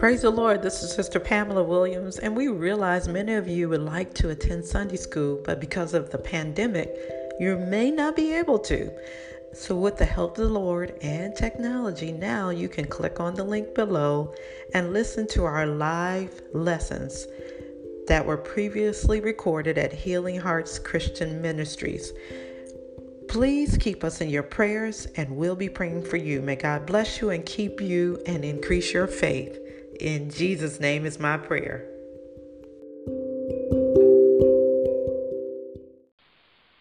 Praise the Lord. This is Sister Pamela Williams, and we realize many of you would like to attend Sunday school, but because of the pandemic, you may not be able to. So, with the help of the Lord and technology, now you can click on the link below and listen to our live lessons that were previously recorded at Healing Hearts Christian Ministries. Please keep us in your prayers, and we'll be praying for you. May God bless you and keep you and increase your faith. In Jesus' name is my prayer.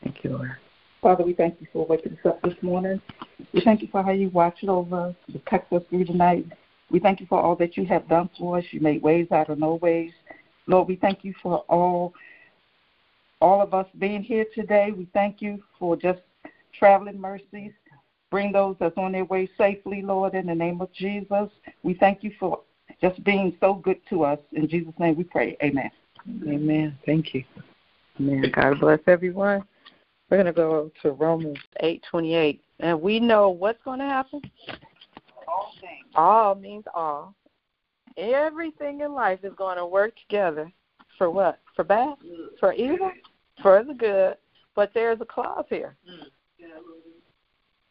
Thank you, Lord. Father, we thank you for waking us up this morning. We thank you for how you watched over us, protect us through the night. We thank you for all that you have done for us. You made ways out of no ways. Lord, we thank you for all all of us being here today. We thank you for just traveling mercies. Bring those that's on their way safely, Lord, in the name of Jesus. We thank you for just being so good to us. In Jesus' name we pray. Amen. Amen. Thank you. Amen. God bless everyone. We're going to go to Romans 8:28, and we know what's going to happen. All things. All means all. Everything in life is going to work together for what? For bad? For evil? For the good. But there's a clause here. Mm.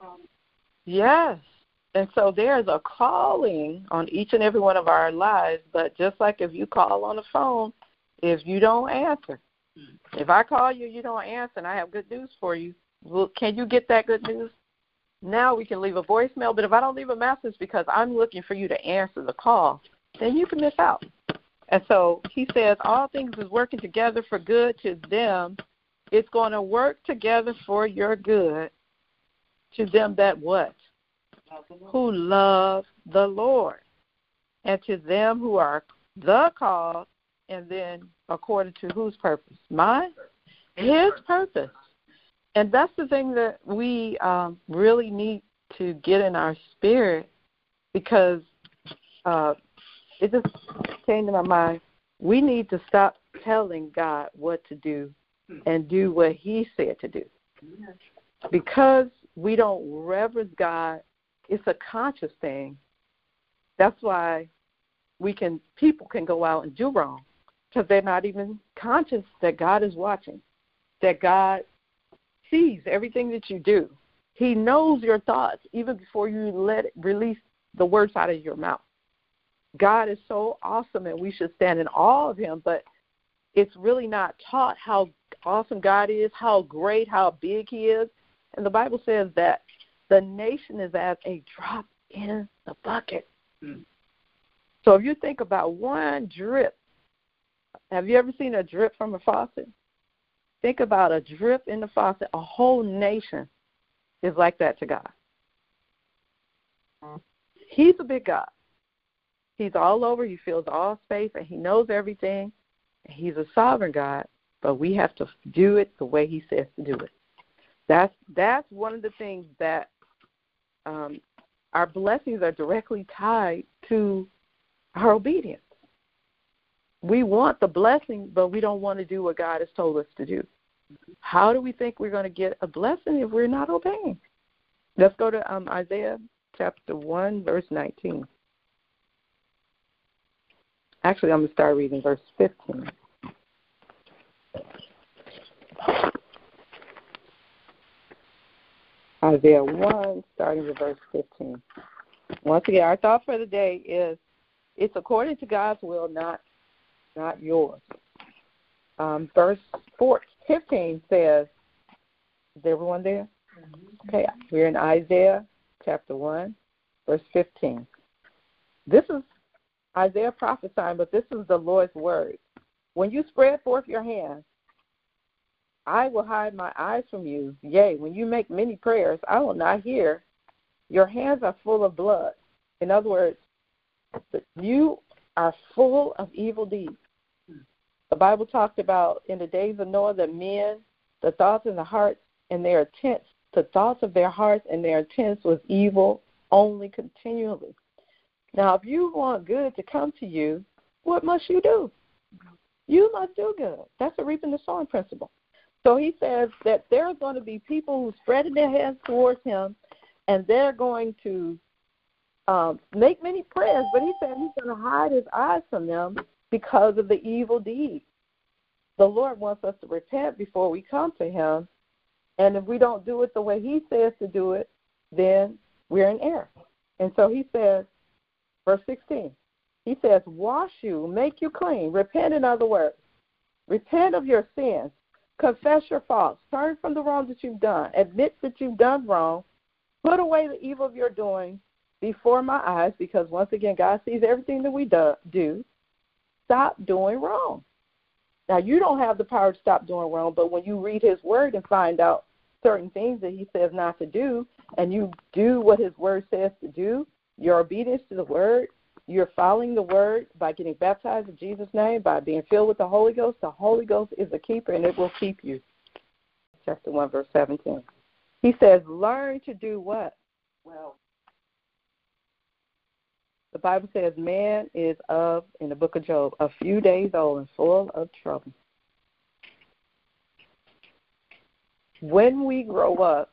Um, yes. And so there's a calling on each and every one of our lives, but just like if you call on the phone, if you don't answer, mm-hmm. if I call you, you don't answer, and I have good news for you. Well, can you get that good news? Now we can leave a voicemail, but if I don't leave a message because I'm looking for you to answer the call, then you can miss out. And so he says, all things is working together for good to them. It's going to work together for your good to them that what? Who love the Lord. And to them who are the called, and then according to whose purpose? Mine? His purpose. And that's the thing that we um, really need to get in our spirit because uh, it just came to my mind. We need to stop telling God what to do and do what He said to do. Because we don't reverence God, it's a conscious thing. That's why we can people can go out and do wrong because they're not even conscious that God is watching, that God sees everything that you do. He knows your thoughts even before you let it release the words out of your mouth. God is so awesome and we should stand in awe of him, but it's really not taught how awesome God is, how great, how big he is. And the Bible says that the nation is as a drop in the bucket. Mm. So if you think about one drip, have you ever seen a drip from a faucet? Think about a drip in the faucet. A whole nation is like that to God. Mm. He's a big God. He's all over. He fills all space, and He knows everything. He's a sovereign God, but we have to do it the way He says to do it. That's that's one of the things that um, our blessings are directly tied to our obedience. We want the blessing, but we don't want to do what God has told us to do. How do we think we're going to get a blessing if we're not obeying? Let's go to um, Isaiah chapter 1, verse 19. Actually, I'm going to start reading verse 15. Isaiah 1, starting with verse 15. Once again, our thought for the day is it's according to God's will, not not yours. Um, verse 4, 15 says, Is everyone there? Okay, we're in Isaiah chapter 1, verse 15. This is Isaiah prophesying, but this is the Lord's word. When you spread forth your hands, I will hide my eyes from you. Yea, when you make many prayers, I will not hear. Your hands are full of blood. In other words, you are full of evil deeds. The Bible talked about in the days of Noah the men, the thoughts in the hearts and their intents, the thoughts of their hearts and their intents was evil only continually. Now, if you want good to come to you, what must you do? You must do good. That's the reaping the sowing principle. So he says that there are going to be people who spreading their hands towards him, and they're going to um, make many prayers, but he said he's going to hide his eyes from them because of the evil deeds. The Lord wants us to repent before we come to him. And if we don't do it the way he says to do it, then we're in error. And so he says, verse 16, he says, Wash you, make you clean. Repent, in other words. Repent of your sins. Confess your faults. Turn from the wrong that you've done. Admit that you've done wrong. Put away the evil of your doing before my eyes, because once again, God sees everything that we do. do. Stop doing wrong. Now, you don't have the power to stop doing wrong, but when you read His Word and find out certain things that He says not to do, and you do what His Word says to do, your obedience to the Word, you're following the Word by getting baptized in Jesus' name, by being filled with the Holy Ghost. The Holy Ghost is a keeper, and it will keep you. Chapter 1, verse 17. He says, Learn to do what? Well, the Bible says man is of, in the book of Job, a few days old and full of trouble. When we grow up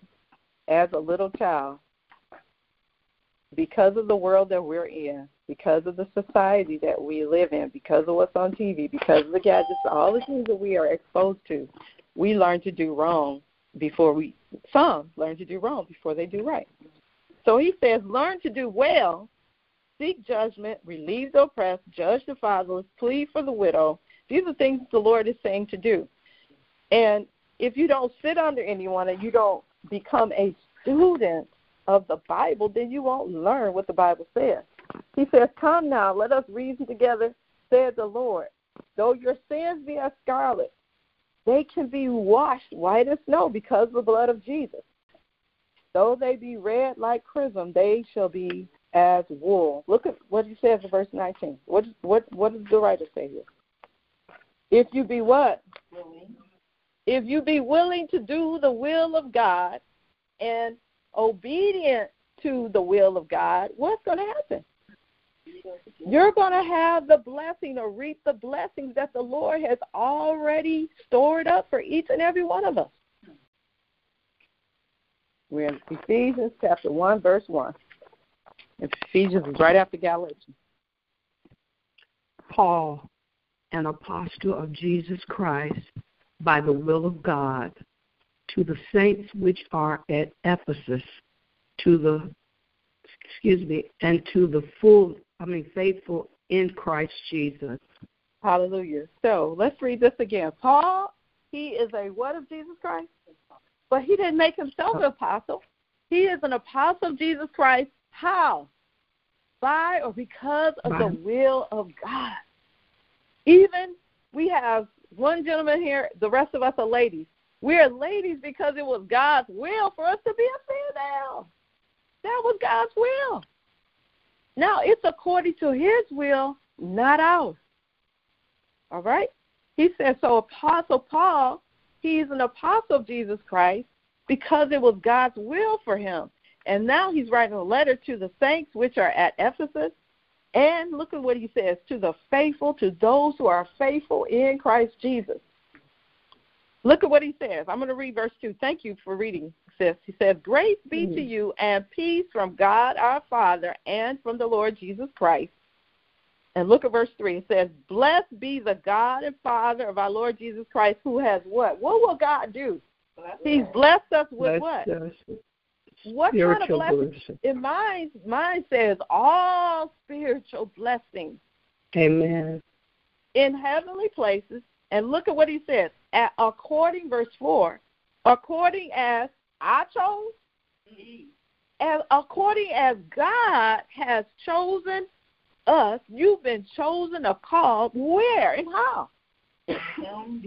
as a little child, because of the world that we're in, because of the society that we live in, because of what's on TV, because of the gadgets, all the things that we are exposed to, we learn to do wrong before we, some learn to do wrong before they do right. So he says, learn to do well seek judgment, relieve the oppressed, judge the fatherless, plead for the widow. These are things the Lord is saying to do. And if you don't sit under anyone and you don't become a student of the Bible, then you won't learn what the Bible says. He says, Come now, let us reason together, said the Lord. Though your sins be as scarlet, they can be washed white as snow because of the blood of Jesus. Though they be red like crimson, they shall be as wool. Look at what he says in verse 19. What, what, what does the writer say here? If you be what? If you be willing to do the will of God and obedient to the will of God, what's going to happen? You're going to have the blessing or reap the blessings that the Lord has already stored up for each and every one of us. We're in Ephesians chapter 1, verse 1. Ephesians is right after Galatians. Paul, an apostle of Jesus Christ, by the will of God, to the saints which are at Ephesus, to the excuse me, and to the full I mean faithful in Christ Jesus. Hallelujah. So let's read this again. Paul, he is a what of Jesus Christ? But he didn't make himself an apostle. He is an apostle of Jesus Christ how? By or because of By. the will of God. Even we have one gentleman here, the rest of us are ladies. We are ladies because it was God's will for us to be a female. That was God's will. Now it's according to his will, not ours. All right? He says, so Apostle Paul, he's an apostle of Jesus Christ because it was God's will for him. And now he's writing a letter to the saints which are at Ephesus. And look at what he says to the faithful, to those who are faithful in Christ Jesus. Look at what he says. I'm going to read verse 2. Thank you for reading, sis. He says, Grace be mm-hmm. to you and peace from God our Father and from the Lord Jesus Christ. And look at verse 3. It says, Blessed be the God and Father of our Lord Jesus Christ, who has what? What will God do? He's blessed us with what? What spiritual kind of blessing? blessing? In mine, mine says all spiritual blessings. Amen. In heavenly places, and look at what he says. At, according, verse four, according as I chose, and according as God has chosen us, you've been chosen or called where and how?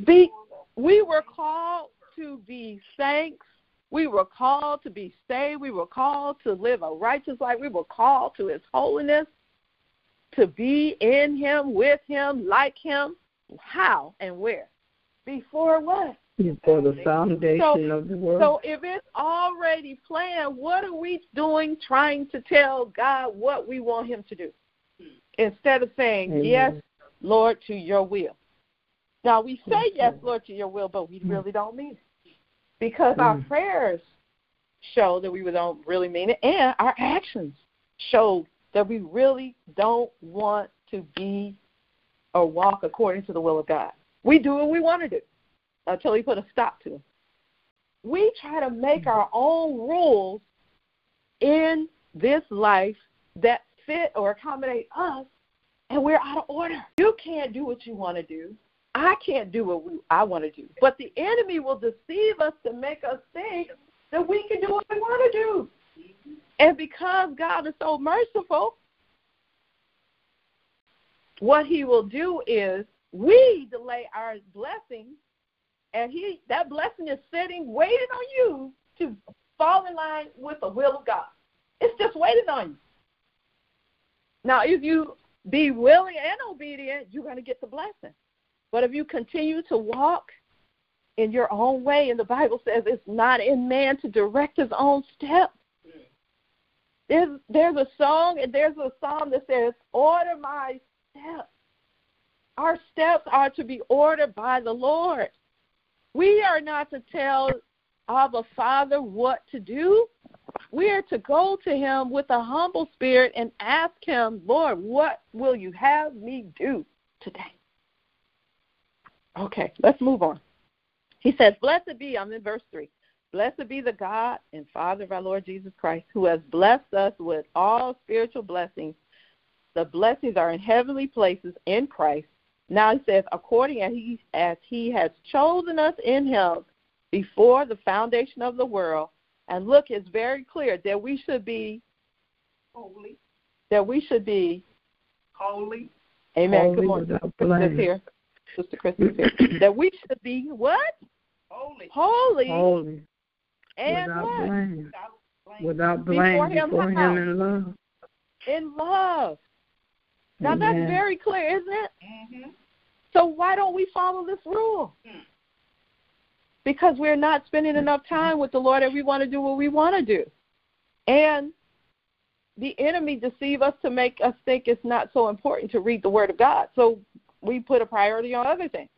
be, we were called to be saints we were called to be saved. We were called to live a righteous life. We were called to His holiness, to be in Him, with Him, like Him. How and where? Before what? Before the foundation so, of the world. So if it's already planned, what are we doing trying to tell God what we want Him to do? Instead of saying, Amen. Yes, Lord, to your will. Now we say yes, Lord, to your will, but we really don't mean it because mm. our prayers show that we don't really mean it, and our actions show that we really don't want to be or walk according to the will of God. We do what we want to do until He put a stop to it. We try to make mm-hmm. our own rules in this life that fit or accommodate us, and we're out of order. You can't do what you want to do. I can't do what we, I want to do. But the enemy will deceive us to make us think that we can do what we want to do. And because God is so merciful, what he will do is we delay our blessing and he that blessing is sitting waiting on you to fall in line with the will of God. It's just waiting on you. Now if you be willing and obedient, you're going to get the blessing. But if you continue to walk in your own way, and the Bible says it's not in man to direct his own steps. There's there's a song and there's a psalm that says, Order my steps. Our steps are to be ordered by the Lord. We are not to tell our Father what to do. We are to go to Him with a humble spirit and ask Him, Lord, what will you have me do today? Okay, let's move on. He says, Blessed be, I'm in verse 3. Blessed be the God and Father of our Lord Jesus Christ, who has blessed us with all spiritual blessings. The blessings are in heavenly places in Christ. Now he says, according as he, as he has chosen us in him before the foundation of the world. And look, it's very clear that we should be holy. That we should be holy. Amen. Holy Good morning. Sister here. Sister Christmas here. that we should be what? Holy. Holy. Holy. And without what? blame. Without blame. Before him, before how? him in love. In love. Now Amen. that's very clear, isn't it? Mm-hmm. So why don't we follow this rule? Hmm. Because we're not spending enough time with the Lord and we want to do what we want to do. And the enemy deceive us to make us think it's not so important to read the word of God. So we put a priority on other things.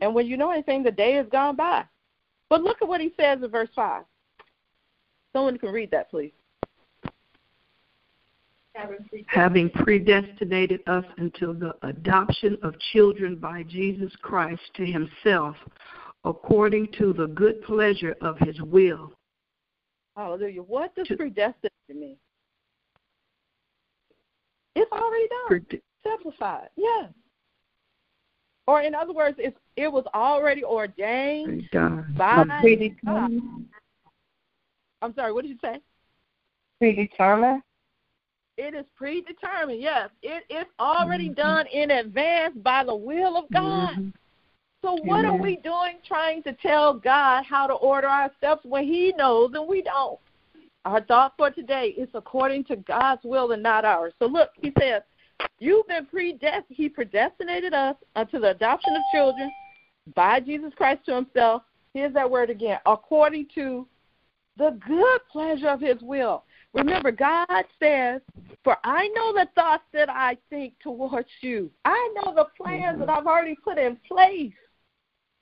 And when you know anything, the day has gone by. But look at what he says in verse 5. Someone can read that, please. Having predestinated us until the adoption of children by Jesus Christ to himself, according to the good pleasure of his will. Hallelujah. What does To- predestinate mean? It's already done. Prede- Simplified. Yes. Or in other words, it's, it was already ordained God. by predetermined. God. I'm sorry, what did you say? Predetermined. It is predetermined, yes. It is already Mhm. done in advance by the will of God. Mhm. So what are we doing trying to tell God how to order our steps when He knows and we don't? Our thought for today is according to God's will and not ours. So look, He says, You've been predestined. He predestinated us unto the adoption of children by Jesus Christ to Himself. Here's that word again according to the good pleasure of His will. Remember, God says, For I know the thoughts that I think towards you. I know the plans that I've already put in place.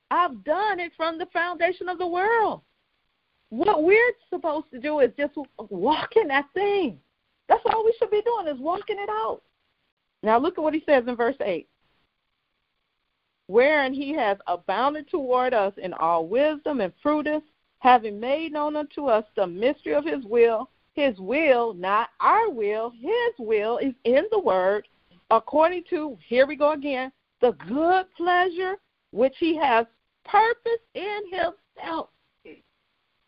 I've done it from the foundation of the world. What we're supposed to do is just walk in that thing. That's all we should be doing is walking it out. Now look at what he says in verse 8. Wherein he has abounded toward us in all wisdom and prudence, having made known unto us the mystery of his will. His will, not our will, his will is in the word, according to, here we go again, the good pleasure which he has purpose in himself.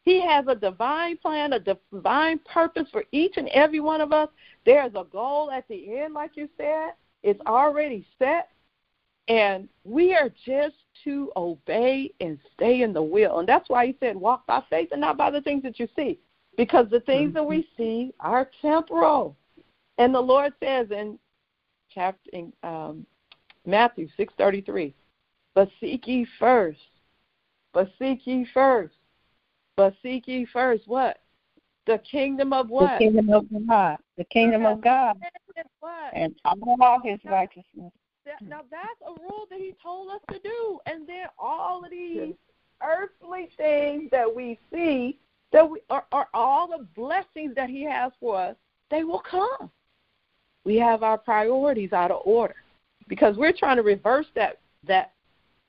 He has a divine plan, a divine purpose for each and every one of us. There's a goal at the end, like you said. It's already set. And we are just to obey and stay in the will. And that's why he said, walk by faith and not by the things that you see. Because the things that we see are temporal. And the Lord says in chapter in um, Matthew six thirty three, but seek ye first, but seek ye first, but seek ye first what? The kingdom of what? The kingdom of God. The kingdom of God. And? All his righteousness. Now that's a rule that he told us to do, and then all of these earthly things that we see, that we are, are all the blessings that he has for us, they will come. we have our priorities out of order because we're trying to reverse that that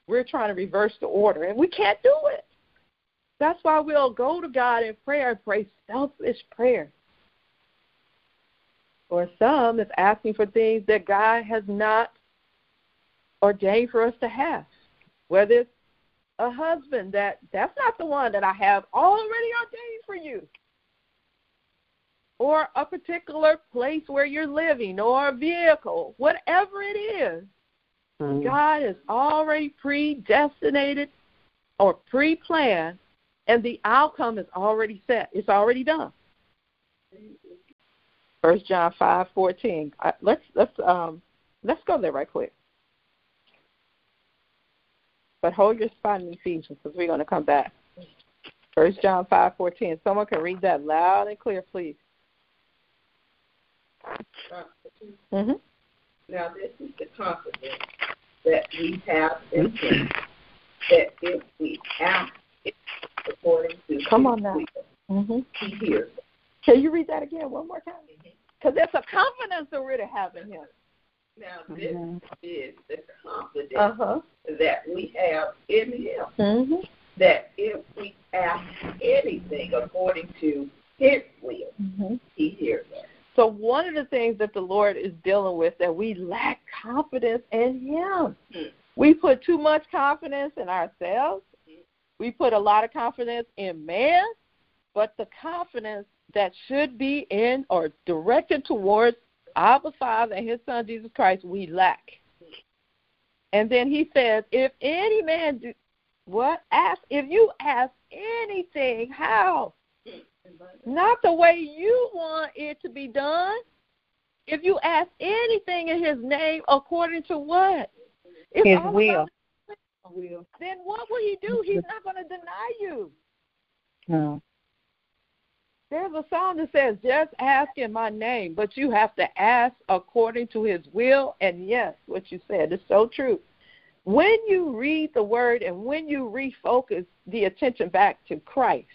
we're trying to reverse the order and we can't do it. That's why we'll go to God in prayer and pray selfish prayer. Or some is asking for things that God has not ordained for us to have. Whether it's a husband that that's not the one that I have already ordained for you. Or a particular place where you're living or a vehicle, whatever it is, mm-hmm. God has already predestinated or pre planned and the outcome is already set. It's already done. First John five fourteen. Let's let's um let's go there right quick. But hold your spot in Ephesians because we're going to come back. First John five fourteen. Someone can read that loud and clear, please. Mm-hmm. Now this is the confidence that we have in Him, that if we ask according to Come on now. Mm-hmm. He hears. Can you read that again one more time? Because there's a confidence that we're to have in Him. Now, this mm-hmm. is the confidence uh-huh. that we have in Him. Mm-hmm. That if we ask anything according to His will, mm-hmm. He hears us. So, one of the things that the Lord is dealing with that we lack confidence in Him. Hmm. We put too much confidence in ourselves. We put a lot of confidence in man, but the confidence that should be in or directed towards Abba Father and his son Jesus Christ, we lack. And then he says, if any man do what? Ask if you ask anything, how? Not the way you want it to be done. If you ask anything in his name according to what? If his will. will. Then what will he do? He's not going to deny you. No. There's a song that says, just ask in my name, but you have to ask according to his will. And yes, what you said is so true. When you read the word and when you refocus the attention back to Christ,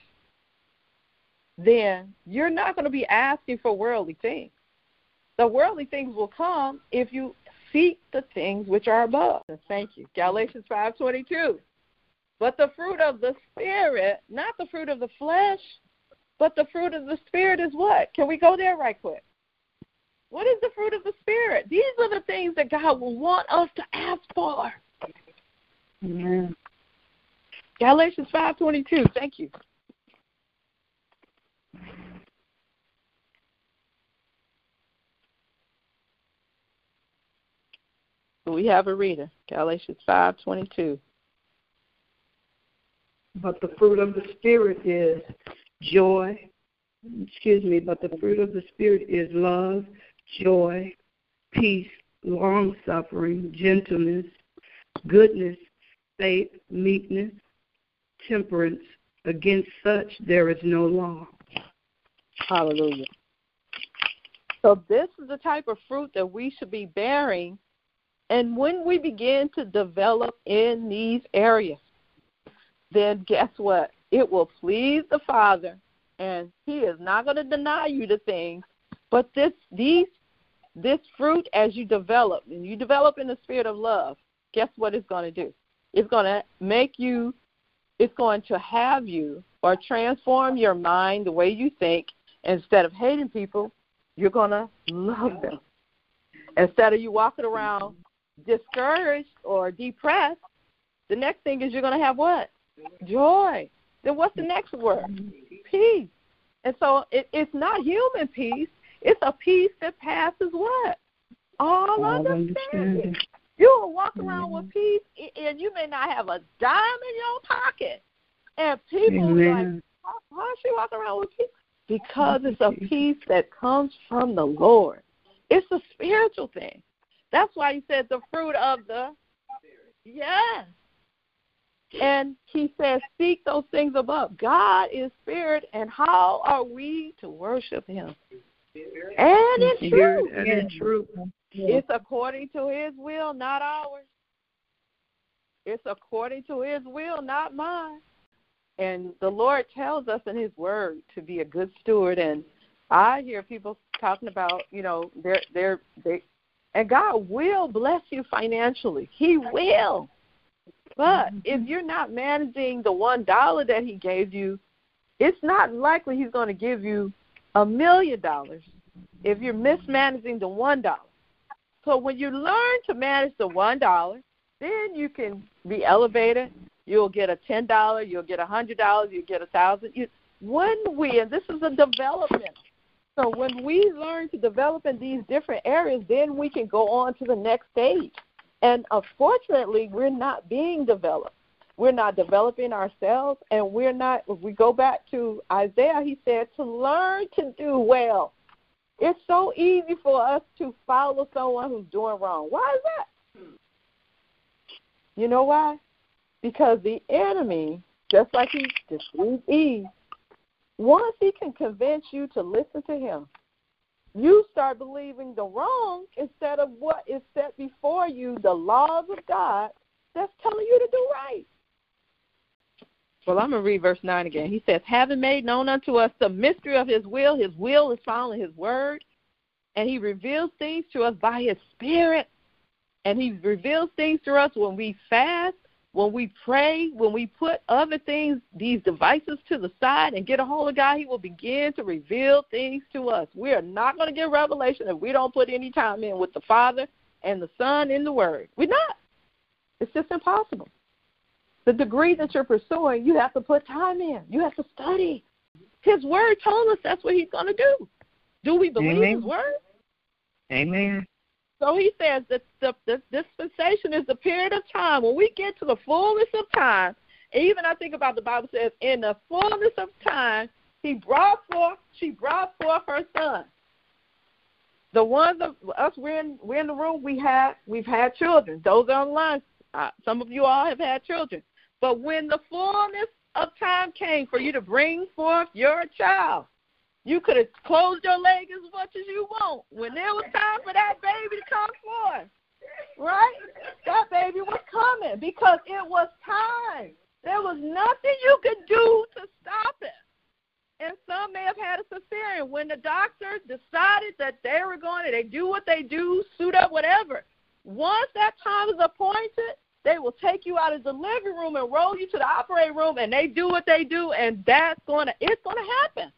then you're not going to be asking for worldly things. The worldly things will come if you seek the things which are above. Thank you. Galatians 5:22. But the fruit of the spirit, not the fruit of the flesh, but the fruit of the Spirit is what? Can we go there right quick? What is the fruit of the Spirit? These are the things that God will want us to ask for. Amen. Galatians 5.22. Thank you. We have a reader. Galatians 5.22. But the fruit of the Spirit is joy, excuse me, but the fruit of the Spirit is love, joy, peace, long suffering, gentleness, goodness, faith, meekness, temperance. Against such there is no law. Hallelujah. So, this is the type of fruit that we should be bearing. And when we begin to develop in these areas, then guess what? It will please the Father, and He is not going to deny you the things. But this these this fruit, as you develop, and you develop in the spirit of love, guess what it's going to do? It's going to make you. It's going to have you or transform your mind the way you think. Instead of hating people, you're going to love them. Instead of you walking around discouraged or depressed, the next thing is you're going to have what? Joy. Then what's the next word? Peace. And so it, it's not human peace. It's a peace that passes what? All, All understanding. understanding. You will walk around with peace, and you may not have a dime in your pocket. And people are like, why is she walking around with peace? Because it's a peace that comes from the Lord. It's a spiritual thing. That's why he said the fruit of the Yes. And he says, Seek those things above. God is spirit, and how are we to worship him? And in truth. And in truth. It's according to his will, not ours. It's according to his will, not mine. And the Lord tells us in his word to be a good steward and I hear people talking about, you know, they're they're they and God will bless you financially. He will. But mm-hmm. if you're not managing the one dollar that he gave you, it's not likely he's going to give you a million dollars if you're mismanaging the one dollar. So when you learn to manage the one dollar, then you can be elevated. You'll get a ten dollar, you'll get a hundred dollars, you'll get a thousand. You, when we and this is a development. So when we learn to develop in these different areas, then we can go on to the next stage. And unfortunately, we're not being developed. We're not developing ourselves, and we're not. If we go back to Isaiah, he said to learn to do well. It's so easy for us to follow someone who's doing wrong. Why is that? You know why? Because the enemy, just like he deceived Eve, once he can convince you to listen to him, you start believing the wrong instead of what is set before you, the laws of God that's telling you to do right. Well, I'm going to read verse 9 again. He says, Having made known unto us the mystery of his will, his will is found in his word, and he reveals things to us by his spirit. And he reveals things to us when we fast when we pray, when we put other things, these devices to the side and get a hold of God, He will begin to reveal things to us. We are not going to get revelation if we don't put any time in with the Father and the Son in the Word. We're not. It's just impossible. The degree that you're pursuing, you have to put time in. You have to study. His Word told us that's what He's going to do. Do we believe Amen. His Word? Amen. So he says that the, the dispensation is the period of time when we get to the fullness of time. Even I think about the Bible says, in the fullness of time, he brought forth, she brought forth her son. The ones of us we're in we're in the room. We had we've had children. Those are online, uh, some of you all have had children. But when the fullness of time came for you to bring forth your child, you could have closed your leg as much as you want. When there was time for that baby to come forth, right? That baby was coming because it was time. There was nothing you could do to stop it. And some may have had a cesarean. When the doctor decided that they were going to, they do what they do, suit up, whatever. Once that time is appointed, they will take you out of the living room and roll you to the operating room, and they do what they do, and that's going to, it's going to happen.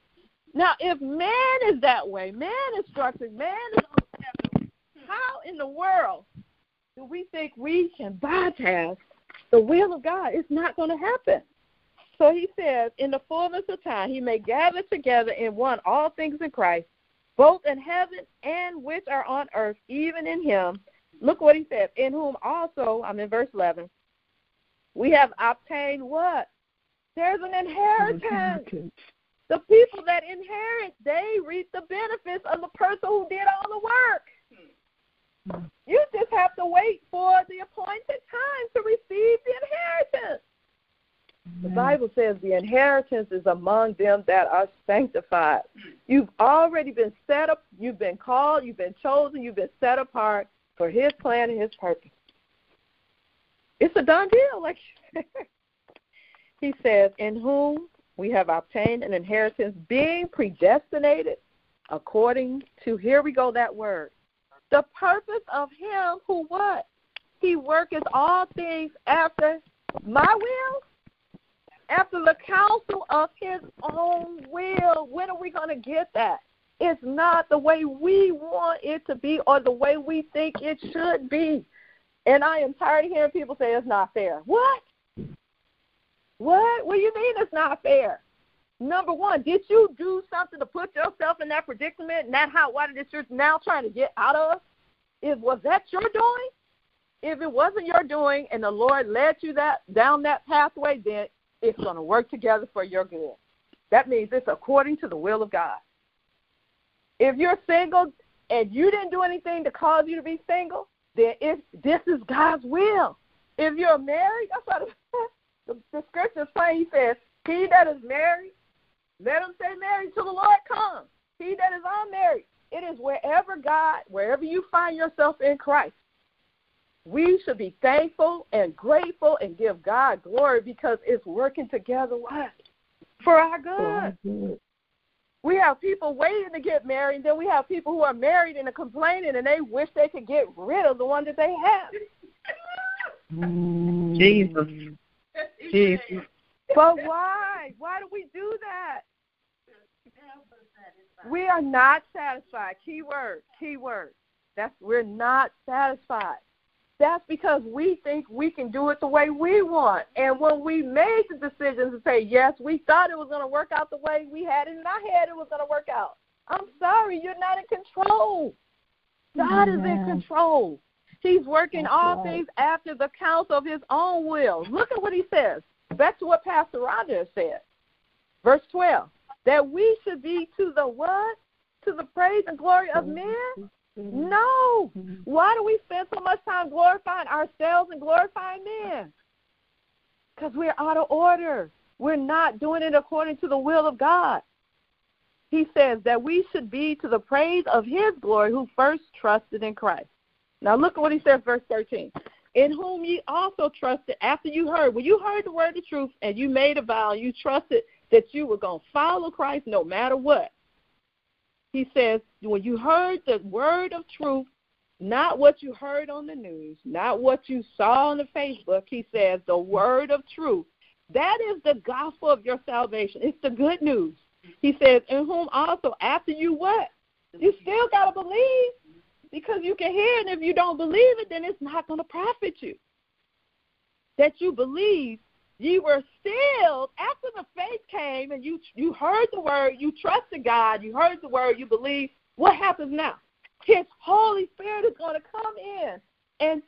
Now, if man is that way, man is structured, man is on how in the world do we think we can bypass the will of God? It's not going to happen. So he says, in the fullness of time, he may gather together in one all things in Christ, both in heaven and which are on earth, even in him. Look what he says, in whom also, I'm in verse 11, we have obtained what? There's an inheritance. The people that inherit, they reap the benefits of the person who did all the work. You just have to wait for the appointed time to receive the inheritance. The Bible says the inheritance is among them that are sanctified. You've already been set up, you've been called, you've been chosen, you've been set apart for His plan and His purpose. It's a done deal. Like he says, in whom we have obtained an inheritance, being predestinated according to, here we go, that word. The purpose of him who what? He worketh all things after my will, after the counsel of his own will. When are we going to get that? It's not the way we want it to be or the way we think it should be. And I am tired of hearing people say it's not fair. What? What? What do you mean it's not fair? Number one, did you do something to put yourself in that predicament and that hot water that you're now trying to get out of? Is was that your doing? If it wasn't your doing and the Lord led you that down that pathway, then it's to work together for your good. That means it's according to the will of God. If you're single and you didn't do anything to cause you to be single, then it's, this is God's will. If you're married, that's what the, the, the scripture is saying. He says, He that is married, let him stay married till the Lord comes. He that is unmarried, it is wherever God, wherever you find yourself in Christ. We should be thankful and grateful and give God glory because it's working together what? For our good. We have people waiting to get married, and then we have people who are married and are complaining, and they wish they could get rid of the one that they have. Jesus. Jesus. But why? Why do we do that? We are not satisfied. Key word, key word. That's we're not satisfied. That's because we think we can do it the way we want. And when we made the decision to say yes, we thought it was going to work out the way we had it in our head it was going to work out. I'm sorry, you're not in control. God is in control. He's working That's all right. things after the counsel of his own will. Look at what he says. Back to what Pastor Roger said. Verse 12. That we should be to the what? To the praise and glory of men? No. Why do we spend so much time glorifying ourselves and glorifying men? Because we're out of order. We're not doing it according to the will of God. He says that we should be to the praise of his glory who first trusted in Christ. Now look at what he says, verse 13. In whom ye also trusted after you heard. When you heard the word of truth and you made a vow, you trusted that you were going to follow Christ no matter what. He says, when you heard the word of truth, not what you heard on the news, not what you saw on the Facebook, he says, the word of truth. That is the gospel of your salvation. It's the good news. He says, in whom also after you what? You still got to believe because you can hear it. And if you don't believe it, then it's not going to profit you. That you believe ye were sealed after the faith came and you you heard the word, you trusted God, you heard the word, you believe. What happens now? His Holy Spirit is going to come in and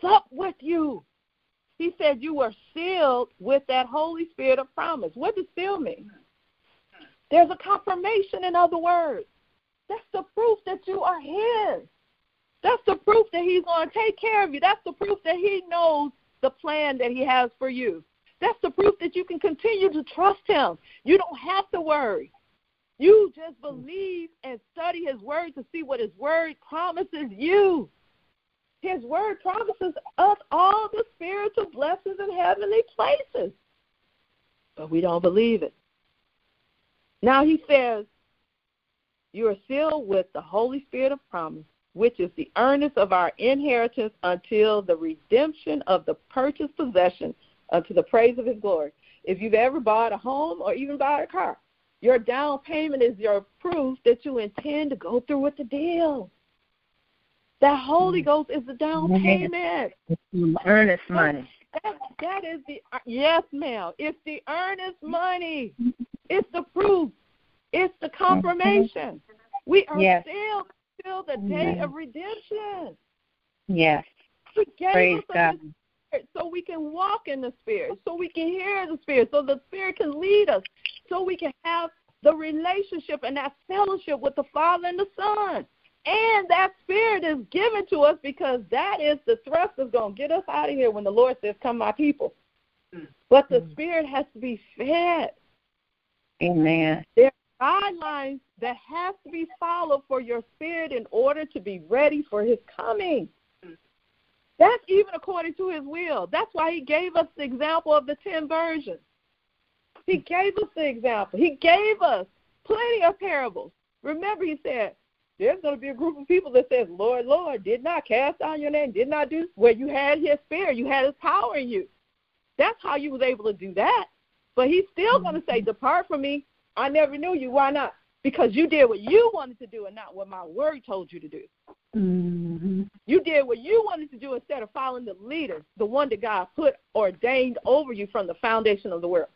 sup with you. He said you were sealed with that Holy Spirit of promise. What does seal mean? There's a confirmation, in other words. That's the proof that you are His. That's the proof that He's going to take care of you. That's the proof that He knows the plan that He has for you. That's the proof that you can continue to trust Him. You don't have to worry. You just believe and study His Word to see what His Word promises you. His Word promises us all the spiritual blessings in heavenly places. But we don't believe it. Now He says, You are sealed with the Holy Spirit of promise which is the earnest of our inheritance until the redemption of the purchased possession unto the praise of his glory. If you've ever bought a home or even bought a car, your down payment is your proof that you intend to go through with the deal. That Holy mm. Ghost is the down payment. Earnest money. That, that is the yes, ma'am. It's the earnest money. It's the proof. It's the confirmation. We are yes. still till the day of redemption. Yes. He gave Praise us God. Spirit so we can walk in the Spirit, so we can hear the Spirit, so the Spirit can lead us, so we can have the relationship and that fellowship with the Father and the Son. And that Spirit is given to us because that is the thrust that's going to get us out of here when the Lord says, Come, my people. Mm. But the mm. Spirit has to be fed. Amen. There guidelines that have to be followed for your spirit in order to be ready for his coming. That's even according to his will. That's why he gave us the example of the ten virgins. He gave us the example. He gave us plenty of parables. Remember, he said, there's going to be a group of people that says, Lord, Lord, did not cast down your name, did not do where you had his spirit, you had his power in you. That's how you was able to do that. But he's still going to mm-hmm. say, Depart from me, I never knew you. Why not? Because you did what you wanted to do and not what my word told you to do. Mm-hmm. You did what you wanted to do instead of following the leader, the one that God put ordained over you from the foundation of the world.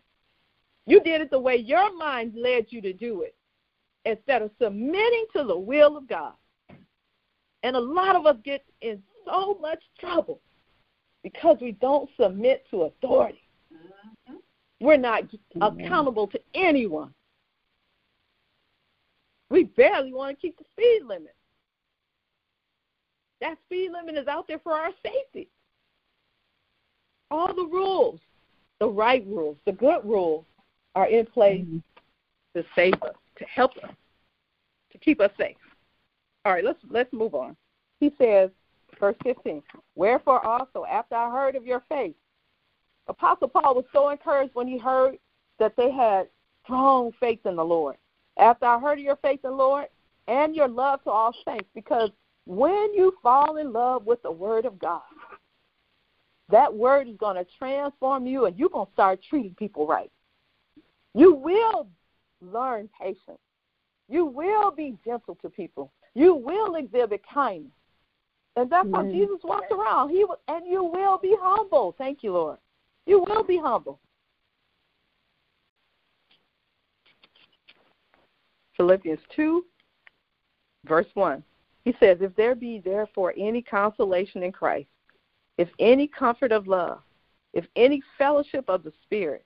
You did it the way your mind led you to do it instead of submitting to the will of God. And a lot of us get in so much trouble because we don't submit to authority. Mm-hmm. We're not accountable to anyone. We barely want to keep the speed limit. That speed limit is out there for our safety. All the rules, the right rules, the good rules, are in place mm-hmm. to save us, to help us, to keep us safe. All right, let's let's move on. He says, verse 15, Wherefore also, after I heard of your faith, Apostle Paul was so encouraged when he heard that they had strong faith in the Lord. After I heard of your faith in the Lord and your love to all saints, because when you fall in love with the Word of God, that Word is going to transform you and you're going to start treating people right. You will learn patience. You will be gentle to people. You will exhibit kindness. And that's mm-hmm. how Jesus walked around. He was, and you will be humble. Thank you, Lord. You will be humble. Philippians 2, verse 1. He says, If there be therefore any consolation in Christ, if any comfort of love, if any fellowship of the Spirit,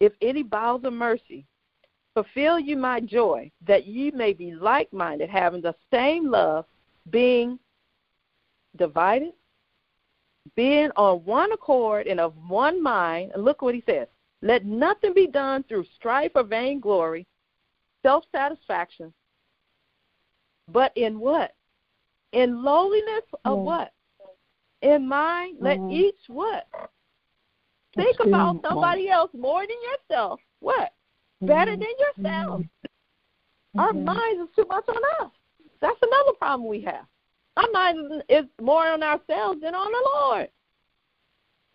if any bowels of mercy, fulfill you my joy, that ye may be like minded, having the same love, being divided, being on one accord and of one mind. And look what he says let nothing be done through strife or vainglory, self satisfaction, but in what? In lowliness of what? In mind, let mm-hmm. each what? Think about somebody else more than yourself. What? Better mm-hmm. than yourself. Mm-hmm. Our minds is too much on us. That's another problem we have. Our mind is more on ourselves than on the Lord.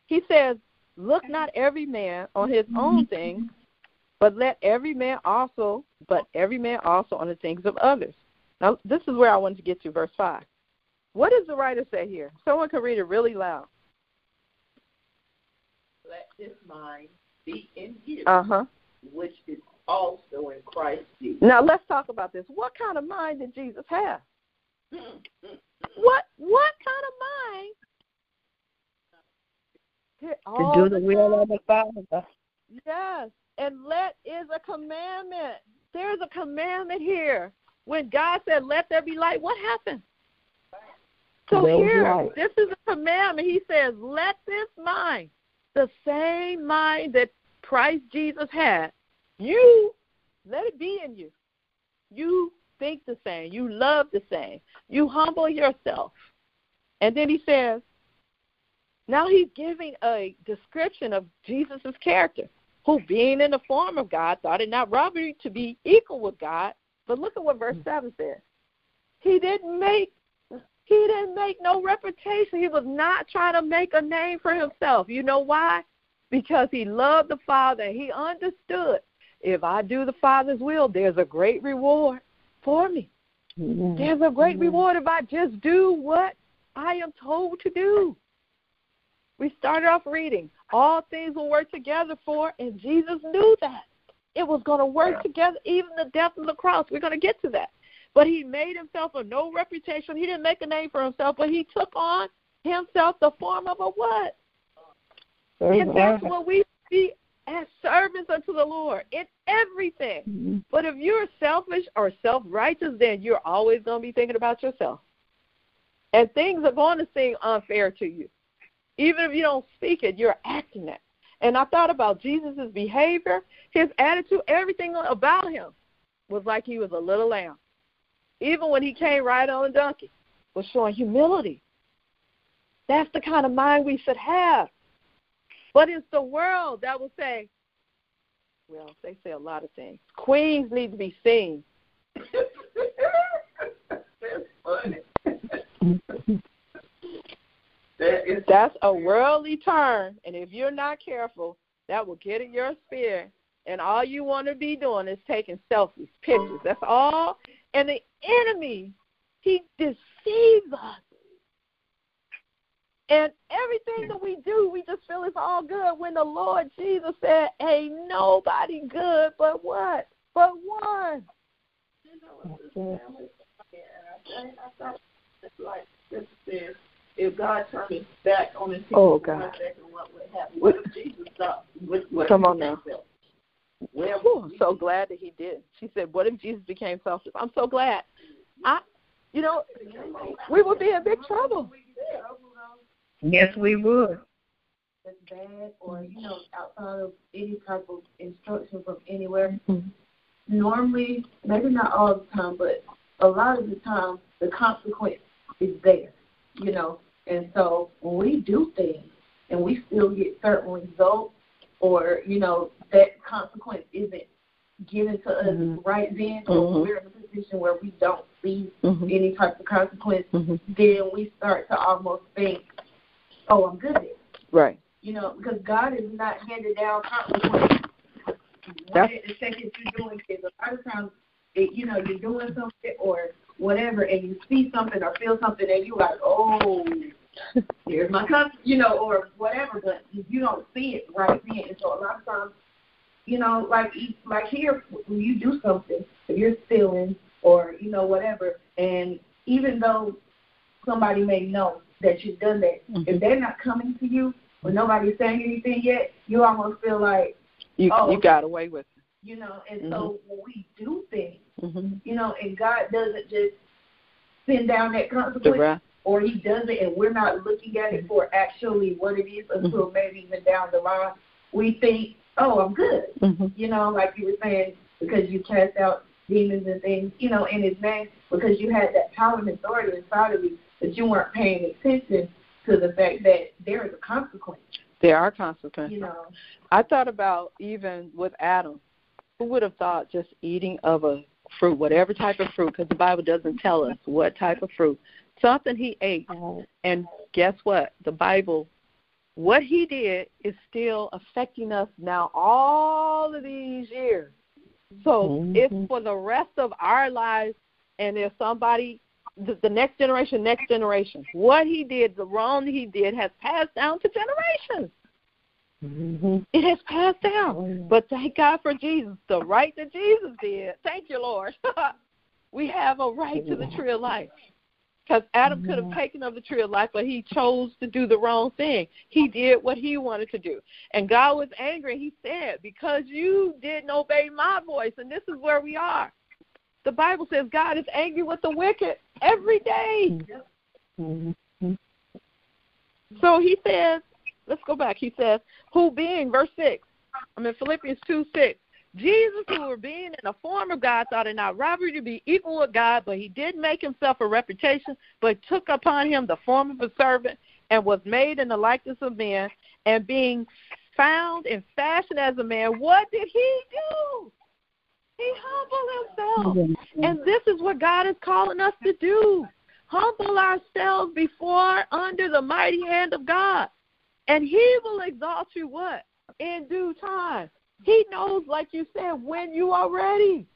He says, Look not every man on his own things, but let every man also, but every man also on the things of others. Now, this is where I wanted to get to, verse 5. What does the writer say here? Someone can read it really loud. Let this mind be in you, uh-huh. which is also in Christ Jesus. Now, let's talk about this. What kind of mind did Jesus have? what what kind of mind? To do the, the will of the Father. Yes, and let is a commandment. There's a commandment here. When God said, "Let there be light," what happened? So here, this is a commandment. He says, "Let this mind, the same mind that Christ Jesus had, you let it be in you. You think the same. You love the same. You humble yourself." And then he says, now he's giving a description of Jesus' character who, being in the form of God, thought it not robbery to be equal with God. But look at what verse mm. seven says. He didn't make he didn't make no reputation. He was not trying to make a name for himself. You know why? Because he loved the Father and he understood if I do the Father's will, there's a great reward for me. There's a great reward if I just do what I am told to do. We started off reading all things will work together for, and Jesus knew that. It was going to work yeah. together, even the death of the cross. We're going to get to that. But he made himself a no reputation. He didn't make a name for himself, but he took on himself the form of a what? And that's what we see as servants unto the Lord in everything. Mm-hmm. But if you're selfish or self righteous, then you're always going to be thinking about yourself. And things are going to seem unfair to you. Even if you don't speak it, you're acting it. And I thought about Jesus' behavior, his attitude, everything about him was like he was a little lamb. Even when he came right on a donkey, was showing humility. That's the kind of mind we should have. But it's the world that will say, well, they say a lot of things. Queens need to be seen. That's funny. That's a worldly term, and if you're not careful, that will get in your spirit. And all you want to be doing is taking selfies, pictures. That's all. And the enemy, he deceives us. And everything that we do, we just feel it's all good. When the Lord Jesus said, "Ain't nobody good but what? But one." You know, I thought it's like this says if God turned his back on his people, oh, God. what would happen? What if Jesus stopped? What, what Come on now. Well, Ooh, I'm so glad that he did. She said, "What if Jesus became selfish?" I'm so glad. I, you know, we would be in big trouble. Yes, we would. That's bad, or you know, outside of any type of instruction from anywhere. Mm-hmm. Normally, maybe not all the time, but a lot of the time, the consequence is there you know. And so when we do things and we still get certain results, or you know that consequence isn't given to us mm-hmm. right then, or mm-hmm. we're in a position where we don't see mm-hmm. any type of consequence, mm-hmm. then we start to almost think, "Oh, I'm good." Right. You know, because God is not handed down consequences. That's the second you're doing is a lot of times, it, you know, you're doing something or whatever, and you see something or feel something, and you like, "Oh." here's my cup, you know, or whatever, but you don't see it right then. And so a lot of times, you know, like like here, when you do something, if you're stealing or you know whatever, and even though somebody may know that you've done that, mm-hmm. if they're not coming to you or nobody's saying anything yet, you almost feel like you oh, you got away with it. You know, and mm-hmm. so when we do things, mm-hmm. you know, and God doesn't just send down that consequence or he does it and we're not looking at it for actually what it is until mm-hmm. maybe even down the line, we think, oh, I'm good. Mm-hmm. You know, like you were saying, because you cast out demons and things, you know, in his name, because you had that power and authority inside of you, but you weren't paying attention to the fact that there is a consequence. There are consequences. You know, I thought about even with Adam. Who would have thought just eating of a fruit, whatever type of fruit, because the Bible doesn't tell us what type of fruit, something he ate. And guess what? The Bible, what he did is still affecting us now all of these years. So mm-hmm. it's for the rest of our lives. And if somebody, the, the next generation, next generation, what he did, the wrong he did, has passed down to generations. Mm-hmm. It has passed down. Oh, but thank God for Jesus, the right that Jesus did. Thank you, Lord. we have a right to the tree of life. Because Adam could have taken of the tree of life, but he chose to do the wrong thing. He did what he wanted to do. And God was angry. He said, Because you didn't obey my voice, and this is where we are. The Bible says God is angry with the wicked every day. Mm-hmm. So he says, let's go back. He says, Who being, verse 6, I'm in Philippians 2 6. Jesus, who were being in the form of God, thought it not robbery to be equal with God, but he did make himself a reputation, but took upon him the form of a servant, and was made in the likeness of men, and being found in fashion as a man, what did he do? He humbled himself. And this is what God is calling us to do. Humble ourselves before under the mighty hand of God. And he will exalt you what? In due time. He knows, like you said, when you are ready.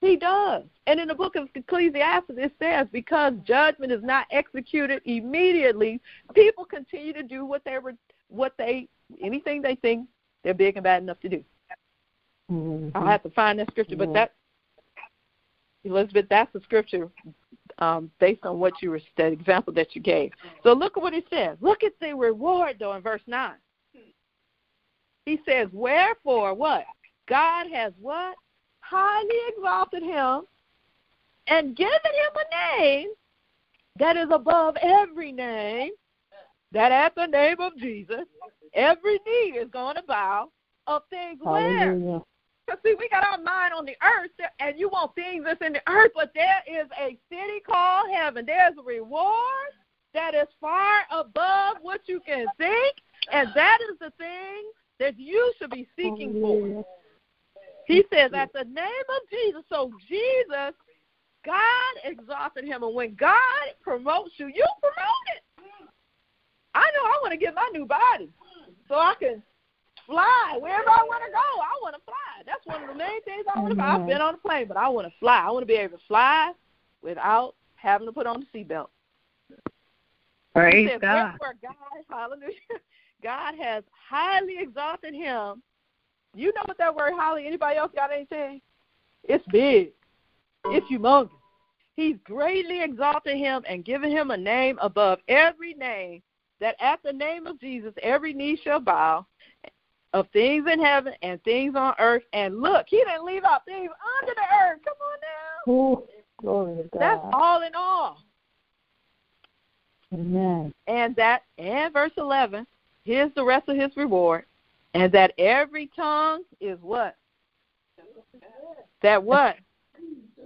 He does. And in the book of Ecclesiastes, it says, because judgment is not executed immediately, people continue to do what they were, what they, anything they think they're big and bad enough to do. Mm-hmm. I'll have to find that scripture, but that, Elizabeth, that's the scripture um, based on what you were, the example that you gave. So look at what it says. Look at the reward, though, in verse 9. He says, Wherefore, what? God has what? Highly exalted him and given him a name that is above every name, that at the name of Jesus, every knee is going to bow of things Hallelujah. where? Because, see, we got our mind on the earth, and you want things that's in the earth, but there is a city called heaven. There's a reward that is far above what you can think, and that is the thing that you should be seeking oh, for. He says, at the name of Jesus. So Jesus, God exalted him. And when God promotes you, you promote it. I know I want to get my new body so I can fly wherever I want to go. I want to fly. That's one of the main things I want to. I've mm-hmm. been on a plane, but I want to fly. I want to be able to fly without having to put on the seatbelt. Praise says, God. God. Hallelujah. God has highly exalted him. You know what that word highly? Anybody else got anything? It's big. It's humongous. He's greatly exalted him and given him a name above every name, that at the name of Jesus every knee shall bow, of things in heaven and things on earth. And look, he didn't leave out things under the earth. Come on now. Ooh, glory to God. That's all in all. Amen. And that, and verse 11, here's the rest of his reward. And that every tongue is what? That what?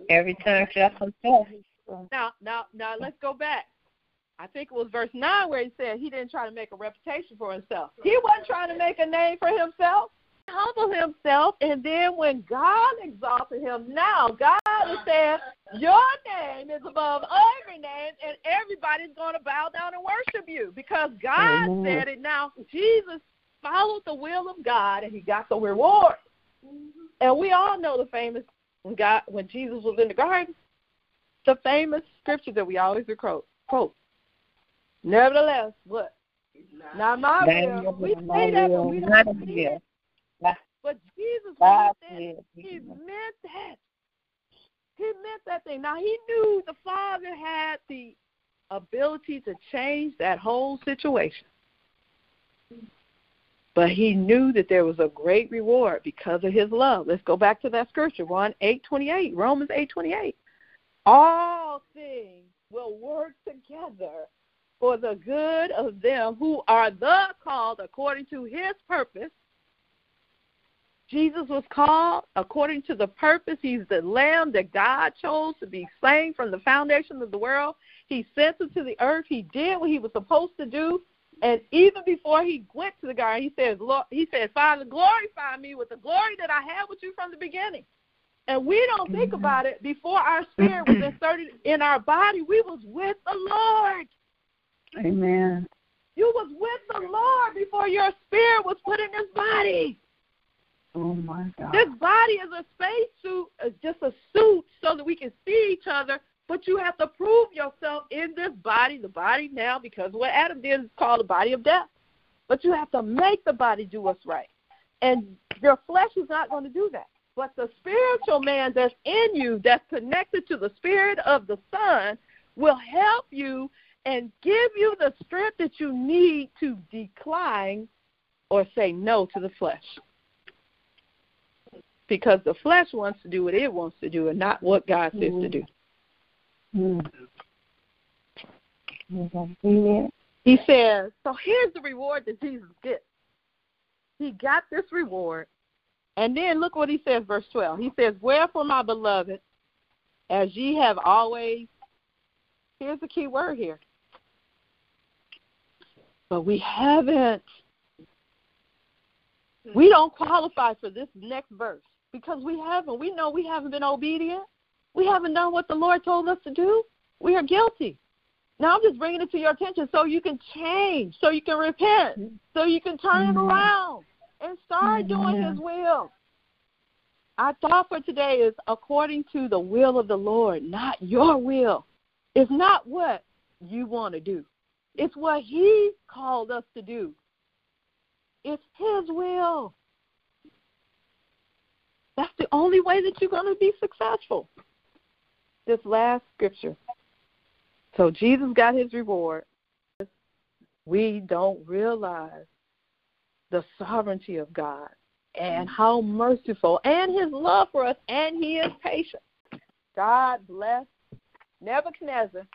Every tongue shall confess. Now, now, now, let's go back. I think it was verse nine where he said he didn't try to make a reputation for himself. He wasn't trying to make a name for himself. He humbled himself, and then when God exalted him, now God is saying, Your name is above every name, and everybody's going to bow down and worship you because God Amen. said it. Now, Jesus followed the will of God, and he got the reward. Mm-hmm. And we all know the famous when God when Jesus was in the garden, the famous scripture that we always quote. quote. Nevertheless, what? Not, not my will. We say that, but we don't see it. But Jesus meant that. He meant that. He meant that thing. Now he knew the Father had the ability to change that whole situation. But he knew that there was a great reward because of his love. Let's go back to that scripture, one eight twenty eight, Romans eight twenty eight. All things will work together for the good of them who are the called according to his purpose. Jesus was called according to the purpose. He's the lamb that God chose to be slain from the foundation of the world. He sent him to the earth. He did what he was supposed to do. And even before he went to the garden, he says, Lord, he said, Father, glorify me with the glory that I had with you from the beginning. And we don't think about it. Before our spirit was inserted in our body, we was with the Lord. Amen. You was with the Lord before your spirit was put in this body. Oh my God. This body is a space suit, it's just a suit so that we can see each other but you have to prove yourself in this body. The body now, because what Adam did is called the body of death. But you have to make the body do what's right. And your flesh is not going to do that. But the spiritual man that's in you, that's connected to the spirit of the Son, will help you and give you the strength that you need to decline or say no to the flesh. Because the flesh wants to do what it wants to do and not what God says mm-hmm. to do. Mm. Amen. He says, so here's the reward that Jesus gets. He got this reward. And then look what he says, verse 12. He says, Wherefore, my beloved, as ye have always, here's the key word here. But we haven't, we don't qualify for this next verse because we haven't. We know we haven't been obedient. We haven't done what the Lord told us to do. We are guilty. Now I'm just bringing it to your attention so you can change, so you can repent, so you can turn it around and start doing His will. Our thought for today is according to the will of the Lord, not your will. It's not what you want to do, it's what He called us to do. It's His will. That's the only way that you're going to be successful this last scripture. So Jesus got his reward. We don't realize the sovereignty of God and how merciful and his love for us, and he is patient. God bless Nebuchadnezzar.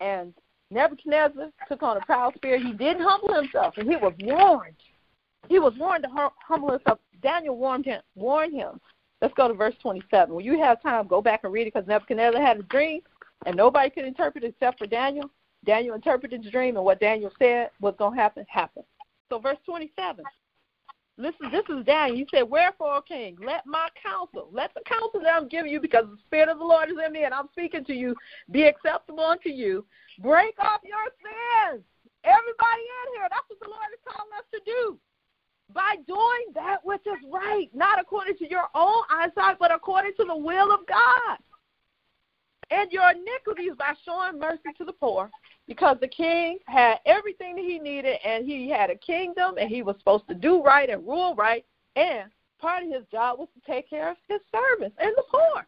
And Nebuchadnezzar took on a proud spirit. He didn't humble himself, and he was warned. He was warned to humble himself. Daniel warned him, warned him Let's go to verse 27. When you have time, go back and read it because Nebuchadnezzar had a dream and nobody could interpret it except for Daniel. Daniel interpreted the dream and what Daniel said was going to happen happened. So, verse 27. Listen, this is Daniel. You said, Wherefore, king, let my counsel, let the counsel that I'm giving you, because the Spirit of the Lord is in me and I'm speaking to you, be acceptable unto you. Break off your sins. Everybody in here, that's what the Lord is calling us to do by doing that which is right, not according to your own eyesight, but according to the will of God. And your iniquities by showing mercy to the poor, because the king had everything that he needed, and he had a kingdom, and he was supposed to do right and rule right, and part of his job was to take care of his servants and the poor.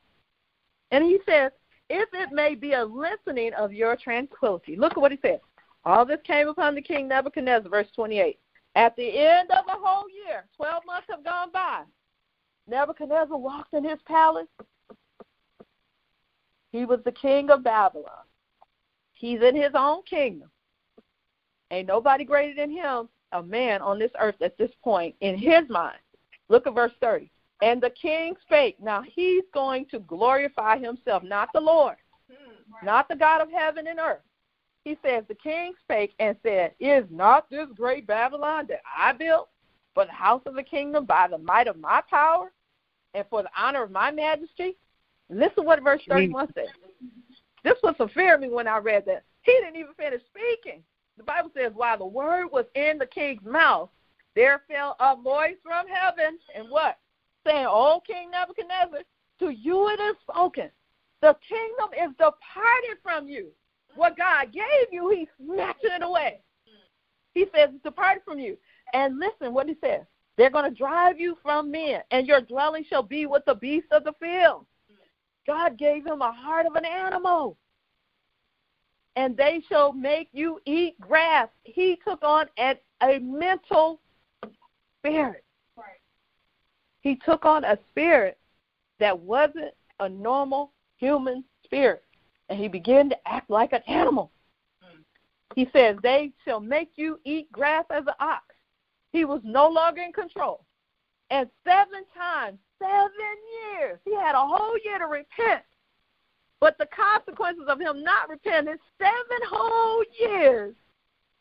And he says, if it may be a listening of your tranquility. Look at what he says All this came upon the king Nebuchadnezzar, verse 28. At the end of a whole year, 12 months have gone by. Nebuchadnezzar walked in his palace. He was the king of Babylon. He's in his own kingdom. Ain't nobody greater than him, a man on this earth at this point, in his mind. Look at verse 30. And the king spake. Now he's going to glorify himself, not the Lord, not the God of heaven and earth. He says, The king spake and said, Is not this great Babylon that I built for the house of the kingdom by the might of my power and for the honor of my majesty. Listen what verse 31 says. This was a fear me when I read that. He didn't even finish speaking. The Bible says, while the word was in the king's mouth, there fell a voice from heaven, and what? Saying, O King Nebuchadnezzar, to you it is spoken. The kingdom is departed from you. What God gave you, He's snatching it away. He says, it's departed from you. And listen what He says. They're going to drive you from men, and your dwelling shall be with the beasts of the field. God gave him a heart of an animal. And they shall make you eat grass. He took on a, a mental spirit. Right. He took on a spirit that wasn't a normal human spirit. And he began to act like an animal. Mm. He says, They shall make you eat grass as an ox. He was no longer in control. And seven times, seven years, he had a whole year to repent. But the consequences of him not repenting, seven whole years,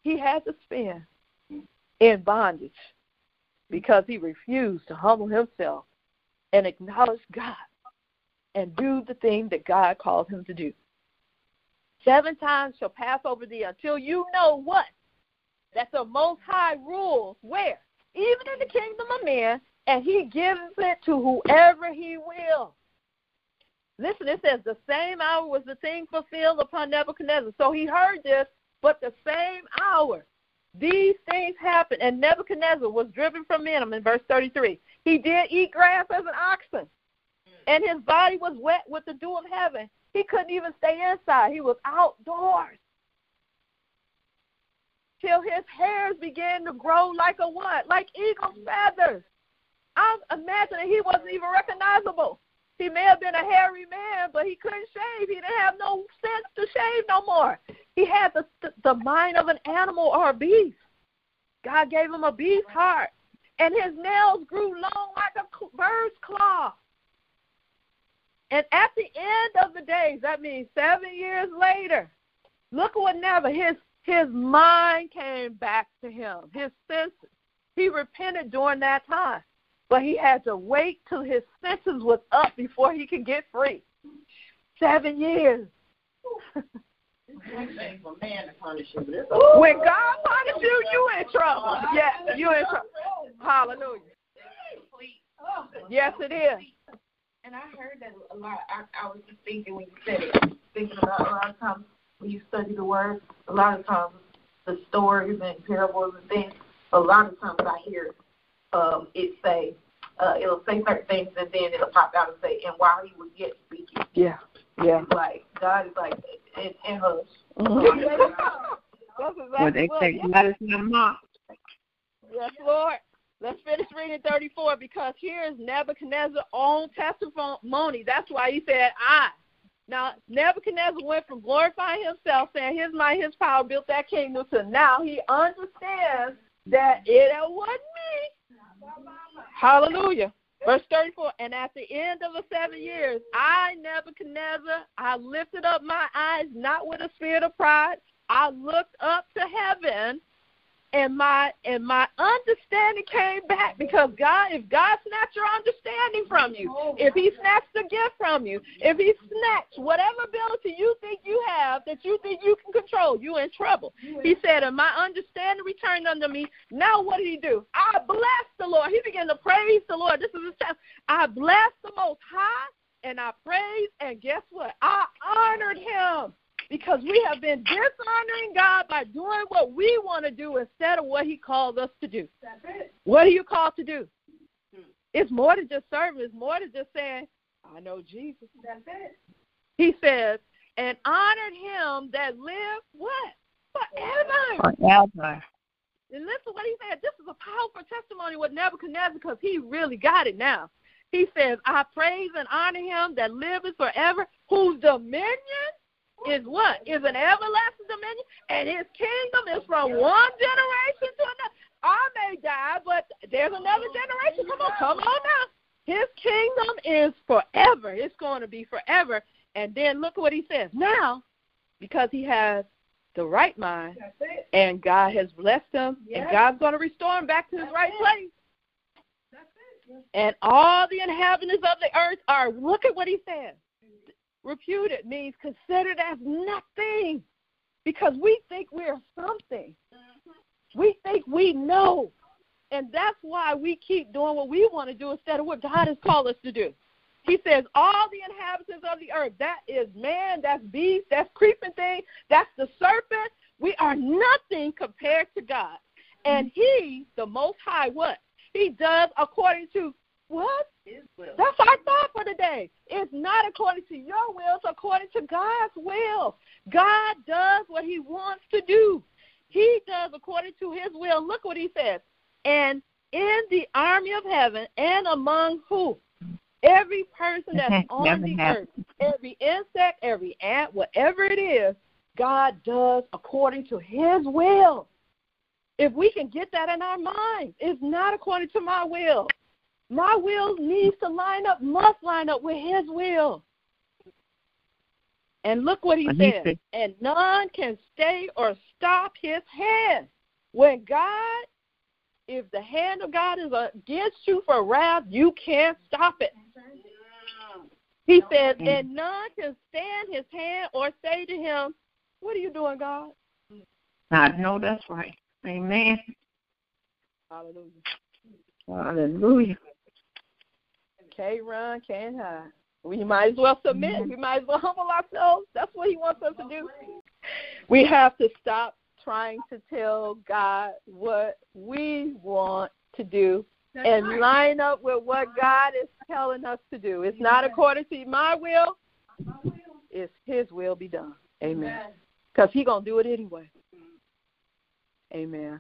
he had to spend in bondage because he refused to humble himself and acknowledge God and do the thing that God called him to do. Seven times shall pass over thee until you know what? That the Most High rules where? Even in the kingdom of men, and he gives it to whoever he will. Listen, it says the same hour was the thing fulfilled upon Nebuchadnezzar. So he heard this, but the same hour these things happened, and Nebuchadnezzar was driven from him in verse 33. He did eat grass as an oxen, and his body was wet with the dew of heaven. He couldn't even stay inside, he was outdoors. Till his hairs began to grow like a what? Like eagle's feathers. I'm imagining he wasn't even recognizable. He may have been a hairy man, but he couldn't shave. He didn't have no sense to shave no more. He had the the mind of an animal or a beast. God gave him a beast heart, and his nails grew long like a bird's claw. And at the end of the days, that means seven years later, look what never his his mind came back to him, his senses. He repented during that time, but he had to wait till his senses was up before he could get free. Seven years. when God punish you, you in trouble. Yes, you in trouble. Hallelujah. Yes, it is. And I heard that a lot. I, I was just thinking when you said it, thinking about a lot of times when you study the word, a lot of times the stories and parables and things, a lot of times I hear um, it say, uh, it'll say certain things and then it'll pop out and say, and while he was yet speaking. Yeah. Yeah. It's like God is like, and, and hush. That's exactly well, they say God is not mocked. Yes, Lord. Let's finish reading 34 because here is Nebuchadnezzar's own testimony. That's why he said, I. Now, Nebuchadnezzar went from glorifying himself, saying his might, his power built that kingdom, to now he understands that it wasn't me. Hallelujah. Verse 34, and at the end of the seven years, I, Nebuchadnezzar, I lifted up my eyes, not with a spirit of pride. I looked up to heaven and my and my understanding came back because God, if God snatched your understanding from you, if He snatched the gift from you, if He snatched whatever ability you think you have that you think you can control, you in trouble. He said, "And my understanding returned unto me." Now what did He do? I blessed the Lord. He began to praise the Lord. This is His time. I blessed the Most High, and I praised, and guess what? I honored Him because we have been dishonoring God by doing what we want to do instead of what He called us to do. That's it. What are you called to do? Hmm. It's more than just serving. It's more than just saying, I know Jesus. That's it. He says, and honored him that lived what? Forever. Forever. And listen what he said. This is a powerful testimony with Nebuchadnezzar because he really got it now. He says, I praise and honor him that liveth forever, whose dominion is what? Is an everlasting dominion, and his kingdom is from one generation to another. I may die, but there's another generation. Come on, come on now. His kingdom is forever. It's going to be forever. And then look at what he says. Now, because he has the right mind, and God has blessed him, and God's going to restore him back to his right place. And all the inhabitants of the earth are, look at what he says. Reputed means considered as nothing because we think we're something. Mm-hmm. We think we know. And that's why we keep doing what we want to do instead of what God has called us to do. He says, All the inhabitants of the earth, that is man, that's beast, that's creeping thing, that's the serpent. We are nothing compared to God. And mm-hmm. He, the Most High, what? He does according to what? That's our thought for the day. It's not according to your will, it's according to God's will. God does what He wants to do. He does according to His will. Look what He says. And in the army of heaven and among who? Every person that's on the earth, every insect, every ant, whatever it is, God does according to His will. If we can get that in our minds, it's not according to my will. My will needs to line up, must line up with His will. And look what he said. And none can stay or stop his hand. When God, if the hand of God is against you for wrath, you can't stop it. He says, mm. and none can stand his hand or say to him, What are you doing, God? I know that's right. Amen. Hallelujah. Hallelujah. Can't run, can't hide. We might as well submit. We might as well humble ourselves. That's what He wants us to do. We have to stop trying to tell God what we want to do and line up with what God is telling us to do. It's not according to my will, it's His will be done. Amen. Because He's going to do it anyway. Amen.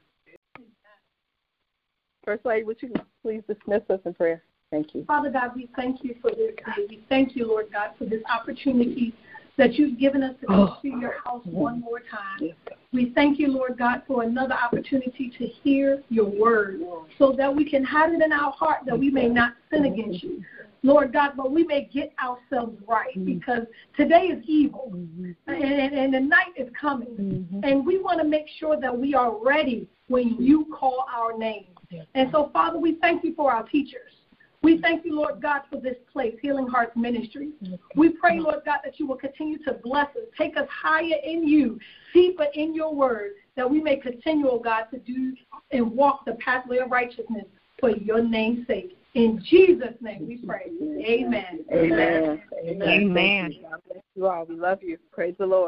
First Lady, would you please dismiss us in prayer? Thank you. Father God, we thank you for this day. We thank you, Lord God, for this opportunity that you've given us to come oh. to your house one more time. We thank you, Lord God, for another opportunity to hear your word so that we can hide it in our heart that we may not sin against you. Lord God, but we may get ourselves right mm-hmm. because today is evil mm-hmm. and, and, the night is coming. Mm-hmm. And we want to make sure that we are ready when you call our name. And so, Father, we thank you for our teachers. We thank you, Lord God, for this place, Healing Hearts Ministry. We pray, Lord God, that you will continue to bless us, take us higher in you, deeper in your word, that we may continue, oh God, to do and walk the pathway of righteousness for your name's sake. In Jesus' name we pray. Amen. Amen. Amen. Amen. Amen. God bless you all. We love you. Praise the Lord.